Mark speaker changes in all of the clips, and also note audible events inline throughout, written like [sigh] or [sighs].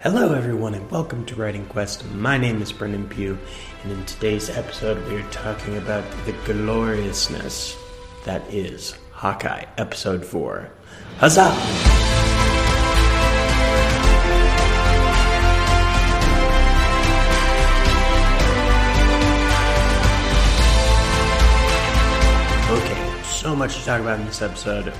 Speaker 1: Hello, everyone, and welcome to Writing Quest. My name is Brendan Pugh, and in today's episode, we are talking about the gloriousness that is Hawkeye, Episode 4. Huzzah! Okay, so much to talk about in this episode.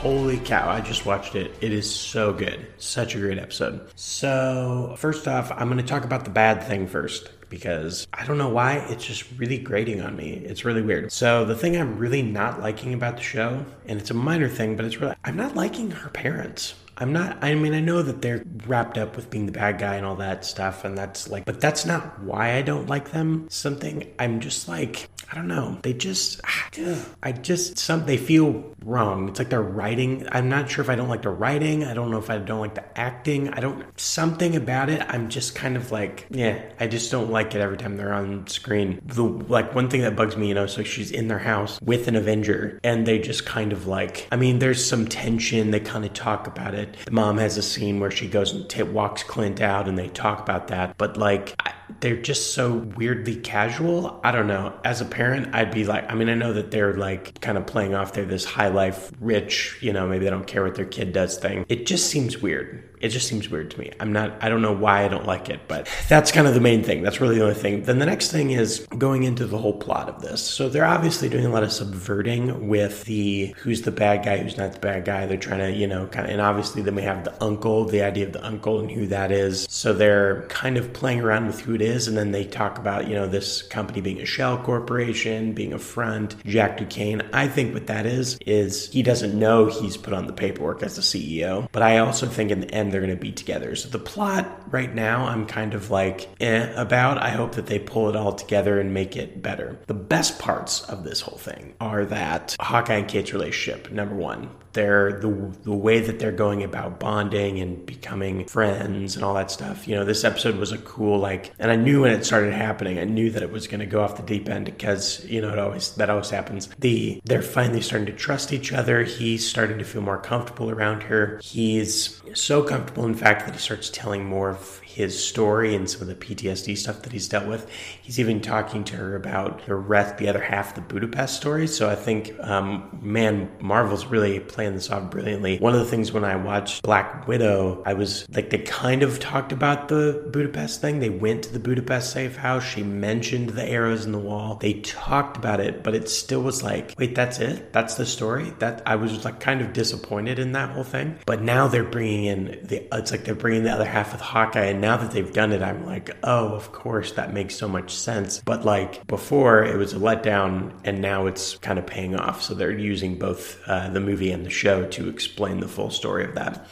Speaker 1: Holy cow, I just watched it. It is so good. Such a great episode. So, first off, I'm going to talk about the bad thing first because I don't know why it's just really grating on me. It's really weird. So, the thing I'm really not liking about the show, and it's a minor thing, but it's really, I'm not liking her parents. I'm not, I mean, I know that they're wrapped up with being the bad guy and all that stuff, and that's like, but that's not why I don't like them. Something, I'm just like, I don't know. They just, [sighs] I just, some, they feel wrong. It's like they're writing. I'm not sure if I don't like the writing. I don't know if I don't like the acting. I don't, something about it. I'm just kind of like, yeah, I just don't like it every time they're on screen. The, like, one thing that bugs me, you know, so she's in their house with an Avenger, and they just kind of like, I mean, there's some tension. They kind of talk about it. The mom has a scene where she goes and t- walks Clint out, and they talk about that. But like, I, they're just so weirdly casual. I don't know. As a parent, I'd be like, I mean, I know that they're like kind of playing off their this high life, rich, you know, maybe they don't care what their kid does thing. It just seems weird. It just seems weird to me. I'm not, I don't know why I don't like it, but [laughs] that's kind of the main thing. That's really the only thing. Then the next thing is going into the whole plot of this. So they're obviously doing a lot of subverting with the who's the bad guy, who's not the bad guy. They're trying to, you know, kind of, and obviously then we have the uncle, the idea of the uncle and who that is. So they're kind of playing around with who it is. And then they talk about, you know, this company being a shell corporation, being a front, Jack Duquesne. I think what that is, is he doesn't know he's put on the paperwork as the CEO. But I also think in the end, they're going to be together. So the plot right now, I'm kind of like eh about. I hope that they pull it all together and make it better. The best parts of this whole thing are that Hawkeye and Kate's relationship, number one, they're the the way that they're going about bonding and becoming friends and all that stuff. You know, this episode was a cool like, and I knew when it started happening, I knew that it was going to go off the deep end because you know it always that always happens. The they're finally starting to trust each other. He's starting to feel more comfortable around her. He's so comfortable, in fact, that he starts telling more of his story and some of the PTSD stuff that he's dealt with. He's even talking to her about the rest, the other half of the Budapest story. So I think, um, man, Marvel's really playing this off brilliantly. One of the things when I watched Black Widow, I was like, they kind of talked about the Budapest thing. They went to the Budapest safe house. She mentioned the arrows in the wall. They talked about it, but it still was like, wait, that's it? That's the story? That I was like kind of disappointed in that whole thing. But now they're bringing in the, it's like they're bringing the other half of Hawkeye and now that they've done it, I'm like, oh, of course, that makes so much sense. But like before, it was a letdown, and now it's kind of paying off. So they're using both uh, the movie and the show to explain the full story of that.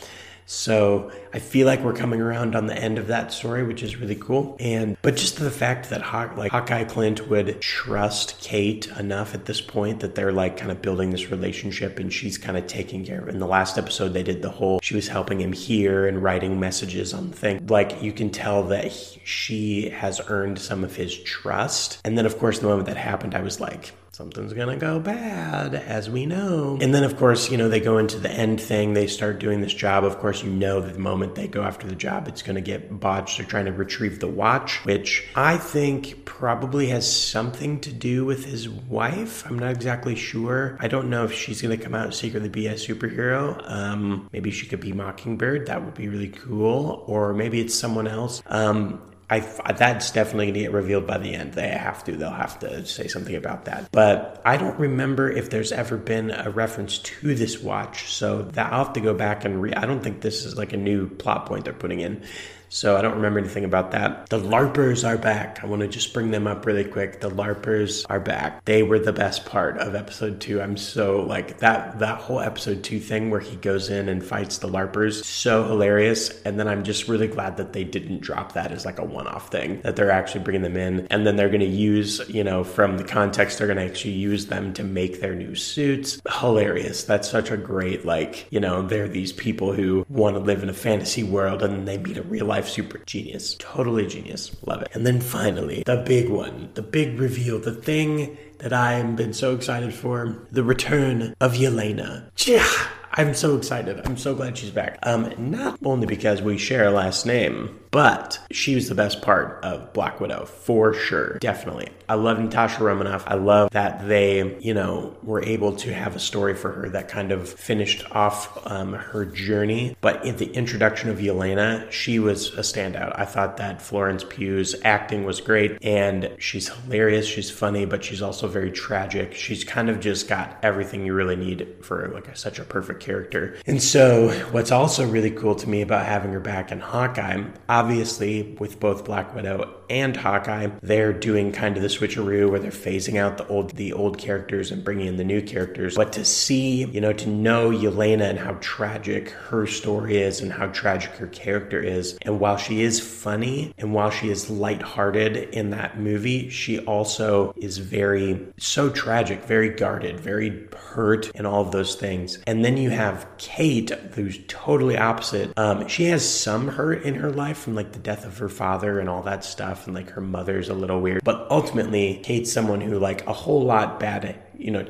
Speaker 1: So I feel like we're coming around on the end of that story, which is really cool. And but just the fact that Haw- like Hawkeye Clint would trust Kate enough at this point that they're like kind of building this relationship, and she's kind of taking care. In the last episode, they did the whole she was helping him hear and writing messages on the thing. Like you can tell that he, she has earned some of his trust. And then of course the moment that happened, I was like something's gonna go bad, as we know. And then, of course, you know, they go into the end thing, they start doing this job. Of course, you know that the moment they go after the job, it's gonna get botched. They're trying to retrieve the watch, which I think probably has something to do with his wife. I'm not exactly sure. I don't know if she's gonna come out and secretly be a superhero. Um, maybe she could be Mockingbird. That would be really cool. Or maybe it's someone else. Um, I, that's definitely going to get revealed by the end. They have to. They'll have to say something about that. But I don't remember if there's ever been a reference to this watch. So that I'll have to go back and re. I don't think this is like a new plot point they're putting in. So I don't remember anything about that. The LARPers are back. I want to just bring them up really quick. The LARPers are back. They were the best part of episode two. I'm so like that that whole episode two thing where he goes in and fights the LARPers. So hilarious. And then I'm just really glad that they didn't drop that as like a one-off thing. That they're actually bringing them in, and then they're going to use you know from the context they're going to actually use them to make their new suits. Hilarious. That's such a great like you know they're these people who want to live in a fantasy world and then they meet a real life super genius. Totally genius. Love it. And then finally, the big one, the big reveal, the thing that I've been so excited for the return of Yelena. Yeah. I'm so excited. I'm so glad she's back. Um, not only because we share a last name, but she was the best part of Black Widow for sure. Definitely. I love Natasha Romanoff. I love that they, you know, were able to have a story for her that kind of finished off um, her journey. But in the introduction of Yelena, she was a standout. I thought that Florence Pugh's acting was great and she's hilarious. She's funny, but she's also very tragic. She's kind of just got everything you really need for like a, such a perfect character. And so, what's also really cool to me about having her back in Hawkeye, obviously, with both Black Widow and Hawkeye, they're doing kind of the switcheroo where they're phasing out the old the old characters and bringing in the new characters. But to see, you know, to know Yelena and how tragic her story is and how tragic her character is, and while she is funny and while she is lighthearted in that movie, she also is very so tragic, very guarded, very hurt, and all of those things. And then you have Kate, who's totally opposite. Um, she has some hurt in her life from like the death of her father and all that stuff, and like her mother's a little weird. But ultimately, Kate's someone who like a whole lot bad you know,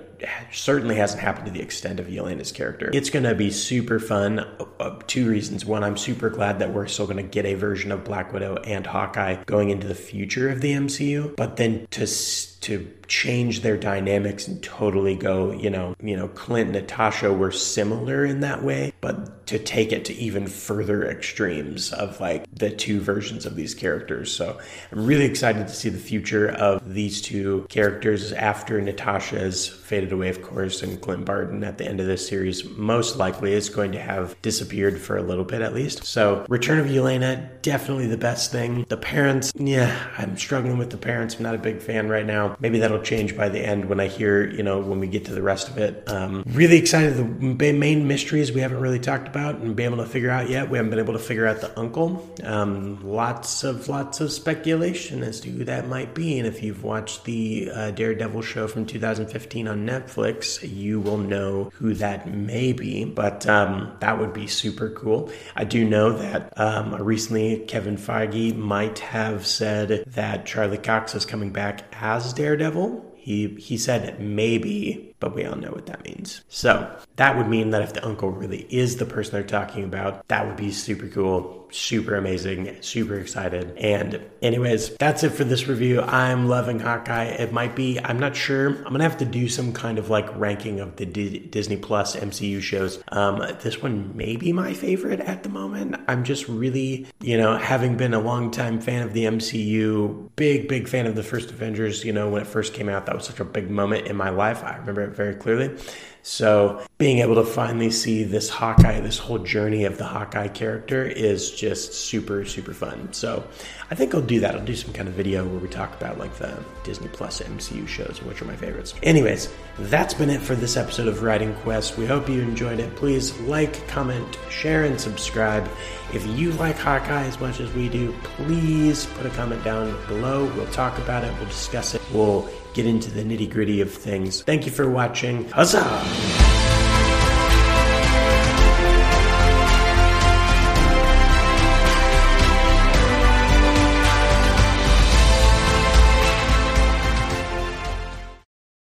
Speaker 1: certainly hasn't happened to the extent of Yelena's character. It's going to be super fun. Uh, two reasons. One, I'm super glad that we're still going to get a version of Black Widow and Hawkeye going into the future of the MCU. But then to to change their dynamics and totally go, you know, you know, Clint and Natasha were similar in that way, but to take it to even further extremes of like the two versions of these characters. So I'm really excited to see the future of these two characters after Natasha's faded away, of course, and Clint Barton at the end of this series most likely is going to have disappeared for a little bit at least. So, Return of Yelena, definitely the best thing. The parents, yeah, I'm struggling with the parents. I'm not a big fan right now. Maybe that'll change by the end when I hear, you know, when we get to the rest of it. Um, really excited. The main mysteries we haven't really talked about and be able to figure out yet. We haven't been able to figure out the uncle. Um, lots of lots of speculation as to who that might be. And if you've watched the uh, Daredevil show from 2015 on Netflix, you will know who that may be. But um, that would be super cool. I do know that um, recently Kevin Feige might have said that Charlie Cox is coming back as Daredevil. He, he said maybe, but we all know what that means. So that would mean that if the uncle really is the person they're talking about, that would be super cool super amazing, super excited. And, anyways, that's it for this review. I'm loving Hawkeye. It might be, I'm not sure. I'm gonna have to do some kind of like ranking of the D- Disney Plus MCU shows. Um, this one may be my favorite at the moment. I'm just really, you know, having been a long time fan of the MCU, big, big fan of the first Avengers, you know, when it first came out, that was such a big moment in my life. I remember it very clearly. So being able to finally see this Hawkeye, this whole journey of the Hawkeye character is just super, super fun. So I think I'll do that. I'll do some kind of video where we talk about like the Disney Plus MCU shows, which are my favorites. Anyways, that's been it for this episode of Writing Quest. We hope you enjoyed it. Please like, comment, share, and subscribe. If you like Hawkeye as much as we do, please put a comment down below. We'll talk about it. We'll discuss it. We'll get into the nitty gritty of things. Thank you for watching. Huzzah!